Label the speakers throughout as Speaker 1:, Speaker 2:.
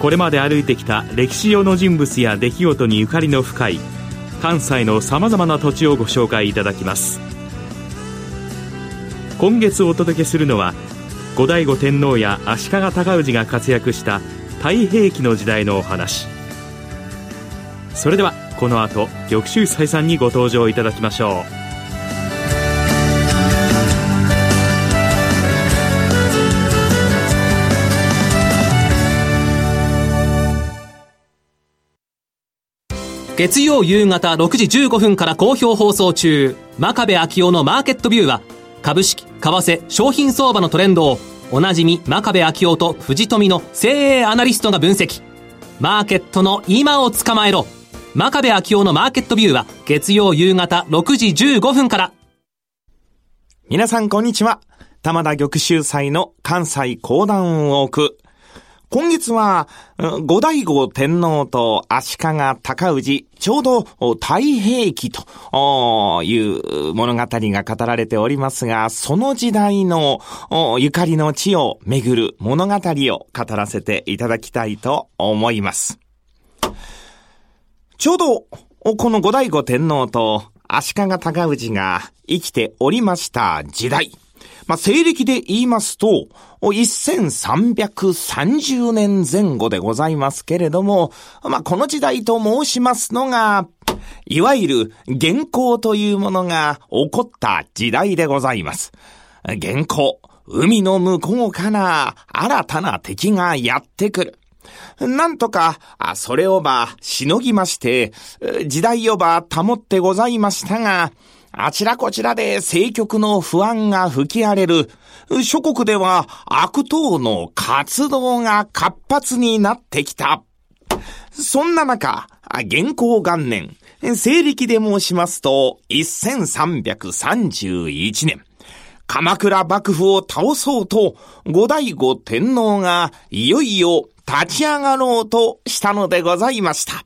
Speaker 1: これまで歩いてきた歴史上の人物や出来事にゆかりの深い関西のさまざまな土地をご紹介いただきます。今月お届けするのは後醍醐天皇や足利尊氏が活躍した太平記の時代のお話。それではこの後玉州祭さんにご登場いただきましょう。
Speaker 2: 月曜夕方6時15分から好評放送中、真壁昭夫のマーケットビューは、株式、為替、商品相場のトレンドを、おなじみ真壁昭夫と藤富の精鋭アナリストが分析。マーケットの今を捕まえろ。真壁昭夫のマーケットビューは、月曜夕方6時15分から。
Speaker 3: 皆さんこんにちは。玉田玉州祭の関西講談を置く。今月は、五代醐天皇と足利尊氏、ちょうど太平記という物語が語られておりますが、その時代のゆかりの地を巡る物語を語らせていただきたいと思います。ちょうど、この五代醐天皇と足利尊氏が生きておりました時代。まあ、西暦で言いますと、1330年前後でございますけれども、まあ、この時代と申しますのが、いわゆる元寇というものが起こった時代でございます。元寇、海の向こうから新たな敵がやってくる。なんとか、それをば、しのぎまして、時代をば保ってございましたが、あちらこちらで政局の不安が吹き荒れる。諸国では悪党の活動が活発になってきた。そんな中、現行元年、西暦で申しますと、1331年、鎌倉幕府を倒そうと、後醍醐天皇がいよいよ立ち上がろうとしたのでございました。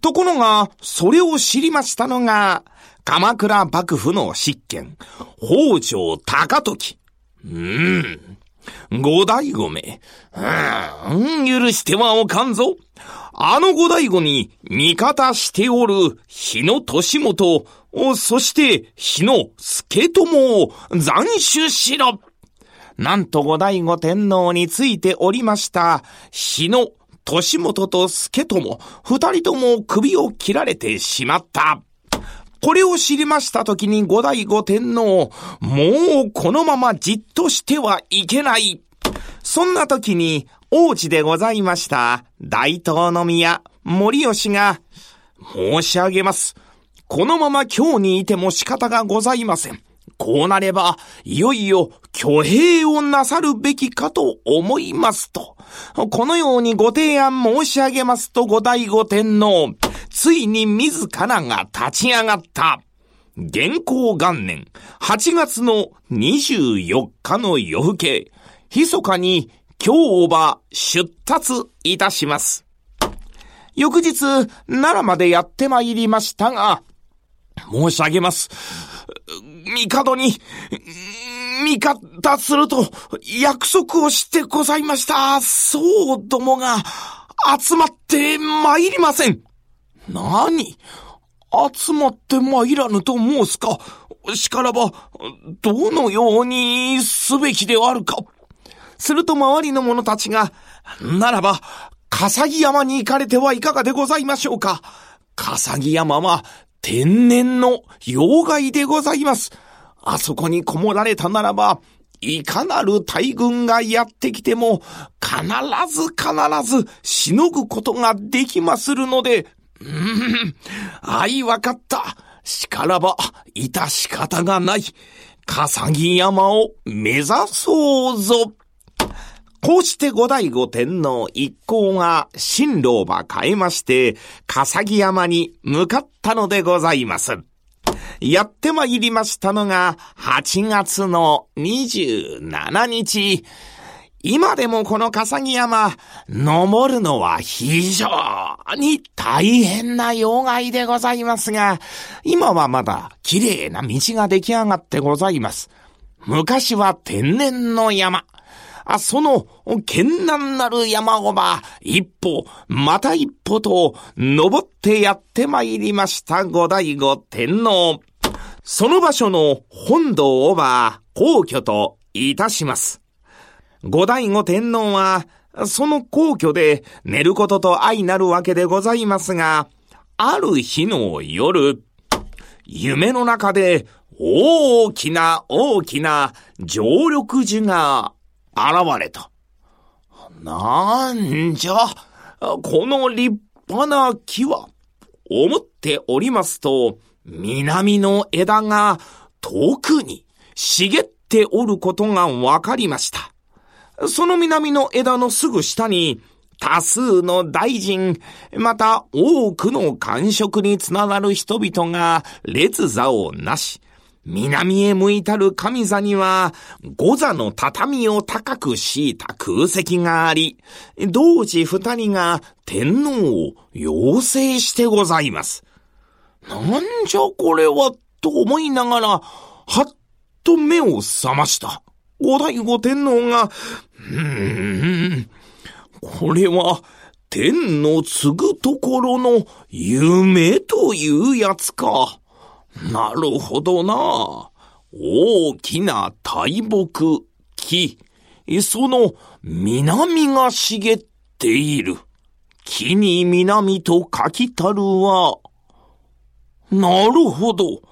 Speaker 3: ところが、それを知りましたのが、鎌倉幕府の執権、北条高時。うーん。五代醐め。うん、許してはおかんぞ。あの五代醐に味方しておる日野利元、そして日野助友を斬首しろ。なんと五代醐天皇についておりました日野利元と助友、二人とも首を切られてしまった。これを知りましたときに五代五天皇、もうこのままじっとしてはいけない。そんな時に、王子でございました、大東宮、森吉が、申し上げます。このまま今日にいても仕方がございません。こうなれば、いよいよ挙兵をなさるべきかと思いますと。このようにご提案申し上げますと、五代五天皇。ついに自らが立ち上がった。現行元年8月の24日の夜更け、密かに今日は出立いたします。翌日、奈良までやって参りましたが、申し上げます。帝に、味方すると約束をしてございました。そうどもが集まって参りません。何？集まって参らぬと申すか？しからば、どのようにすべきであるか？すると周りの者たちが、ならば、笠木山に行かれてはいかがでございましょうか？笠木山は天然の妖怪でございます。あそこにこもられたならば、いかなる大軍がやってきても、必ず必ずしのぐことができまするので、うん、あいわかった。しからば、いた仕方がない。笠木山を目指そうぞ。こうして後醍醐天皇一行が新郎馬変えまして、笠木山に向かったのでございます。やってまいりましたのが8月の27日。今でもこの笠木山、登るのは非常に大変な要害でございますが、今はまだ綺麗な道が出来上がってございます。昔は天然の山。あその、険難なる山をば、一歩、また一歩と、登ってやってまいりました後醍醐天皇。その場所の本堂をば、皇居といたします。後醍醐天皇は、その皇居で寝ることと相なるわけでございますが、ある日の夜、夢の中で大きな大きな常緑樹が現れた。なんじゃ、この立派な木は、思っておりますと、南の枝が遠くに茂っておることがわかりました。その南の枝のすぐ下に、多数の大臣、また多くの官職につながる人々が列座をなし、南へ向いたる神座には、五座の畳を高く敷いた空席があり、同時二人が天皇を要請してございます。なんじゃこれは、と思いながら、はっと目を覚ました。五代五天皇が、これは、天の継ぐところの夢というやつか。なるほどな。大きな大木、木、その南が茂っている。木に南と書きたるは、なるほど。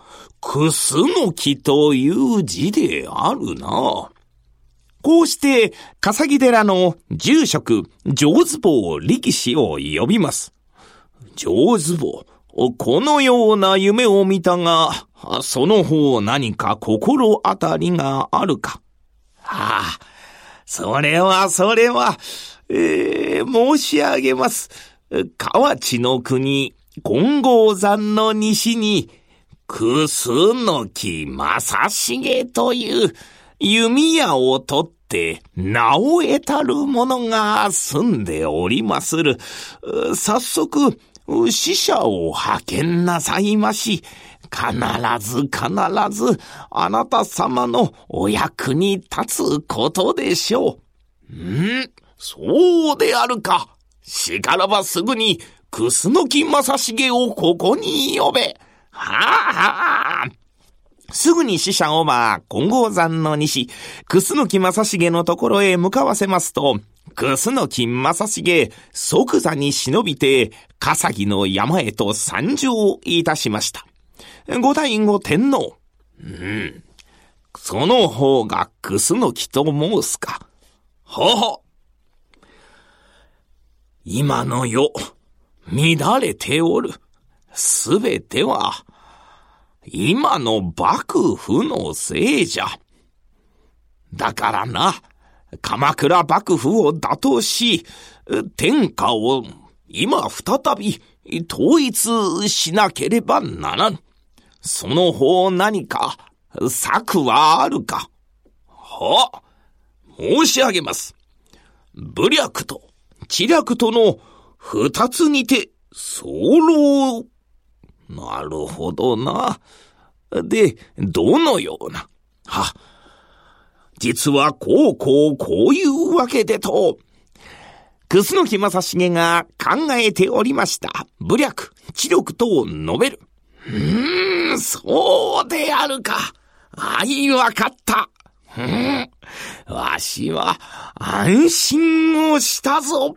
Speaker 3: くすの木という字であるな。こうして、笠木寺の住職、上手坊力士を呼びます。上手坊、このような夢を見たが、その方何か心当たりがあるか。ああ、それはそれは、えー、申し上げます。河内の国、金剛山の西に、くすの木正成という弓矢を取って名を得たる者が住んでおりまする。早速、死者を派遣なさいまし、必ず必ずあなた様のお役に立つことでしょう。んそうであるか。しからばすぐに、くすのきまさしげをここに呼べ。はあはあ。すぐに死者をば、金剛山の西、くすのきまさしげのところへ向かわせますと、くすのきまさしげ、即座に忍びて、笠木の山へと参上いたしました。五代五天皇。うん。その方がくすのきと申すか。ほほ。今の世、乱れておる。すべては、今の幕府のせいじゃ。だからな、鎌倉幕府を打倒し、天下を今再び統一しなければならぬ。その方何か策はあるかはあ、申し上げます。武略と知略との二つにて、候。なるほどな。で、どのような？は、実はこうこうこういうわけでと、楠木正成が考えておりました。武略、知力とを述べる。うーん、そうであるか。あい、わかった。うん、わしは安心をしたぞ。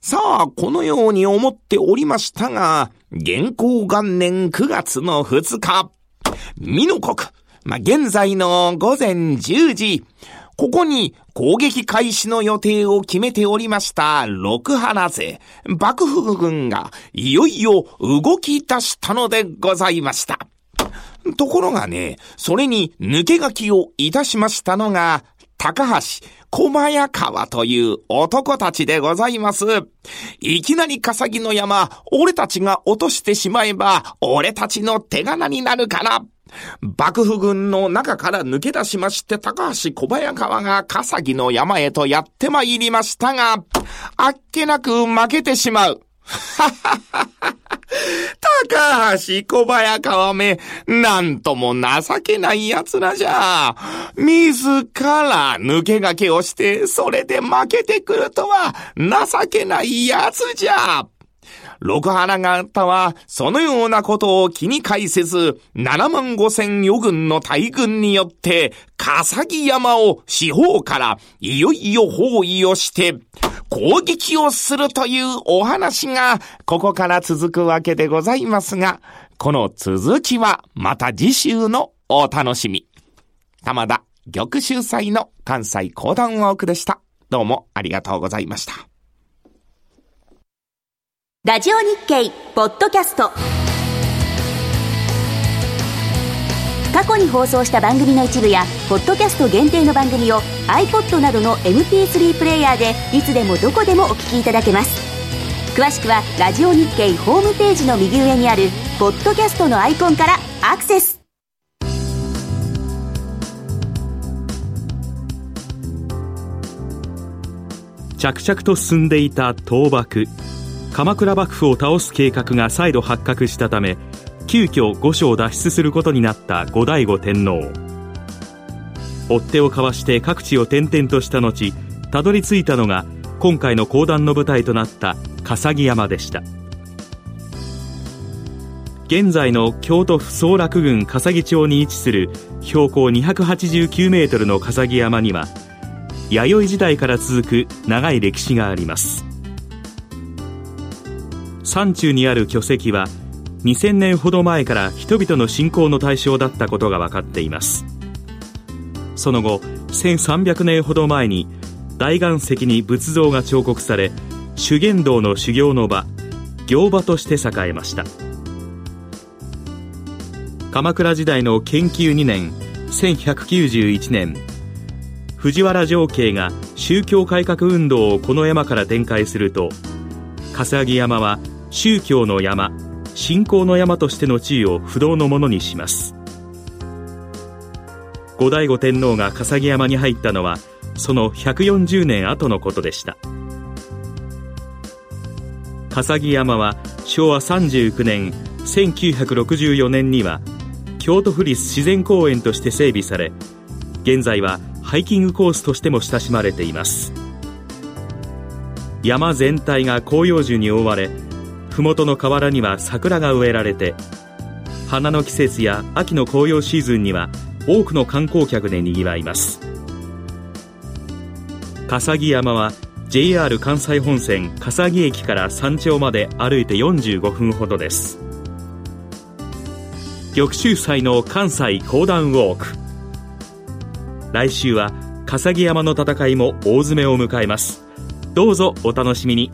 Speaker 3: さあ、このように思っておりましたが、現行元年9月の2日、美濃国、まあ、現在の午前10時、ここに攻撃開始の予定を決めておりました六原勢、幕府軍がいよいよ動き出したのでございました。ところがね、それに抜け書きをいたしましたのが、高橋、小早川という男たちでございます。いきなり笠木の山、俺たちが落としてしまえば、俺たちの手柄になるから。幕府軍の中から抜け出しまして、高橋小早川が笠木の山へとやってまいりましたが、あっけなく負けてしまう。はははは高橋小早川め、なんとも情けない奴らじゃ。自ら抜け駆けをして、それで負けてくるとは、情けない奴じゃ。六原方は、そのようなことを気に介せず、七万五千余軍の大軍によって、笠木山を四方から、いよいよ包囲をして、攻撃をするというお話が、ここから続くわけでございますが、この続きは、また次週のお楽しみ。玉田玉秀祭の関西講談ウォークでした。どうもありがとうございました。
Speaker 4: ラジオ日経ポッドキャスト過去に放送した番組の一部やポッドキャスト限定の番組を iPod などの MP3 プレイヤーでいつでもどこでもお聞きいただけます。詳しくはラジオ日経ホームページの右上にあるポッドキャストのアイコンからアクセス。
Speaker 1: 着々と進んでいた倒幕。鎌倉幕府を倒す計画が再度発覚したため急遽御所を脱出することになった後醍醐天皇。追っ手を交わして各地を転々とした後たどり着いたのが今回の講談の舞台となった笠木山でした。現在の京都府総楽郡笠木町に位置する標高289メートルの笠木山には弥生時代から続く長い歴史があります。山中にある巨石は2000年ほど前から人々の信仰の対象だったことが分かっています。その後1300年ほど前に大岩石に仏像が彫刻され修験道の修行の場行場として栄えました。鎌倉時代の研究2年1191年藤原常慶が宗教改革運動をこの山から展開すると笠木山は宗教の山信仰の山としての地位を不動のものにします。後醍醐天皇が笠木山に入ったのはその140年後のことでした。笠木山は昭和39年1964年には京都府立自然公園として整備され現在はハイキングコースとしても親しまれています。山全体が広葉樹に覆われ麓の河原には桜が植えられて花の季節や秋の紅葉シーズンには多くの観光客でにぎわいます。笠木山は JR 関西本線笠木駅から山頂まで歩いて45分ほどです。玉州祭の関西講談ウォーク。来週は笠木山の戦いも大詰めを迎えます。どうぞお楽しみに。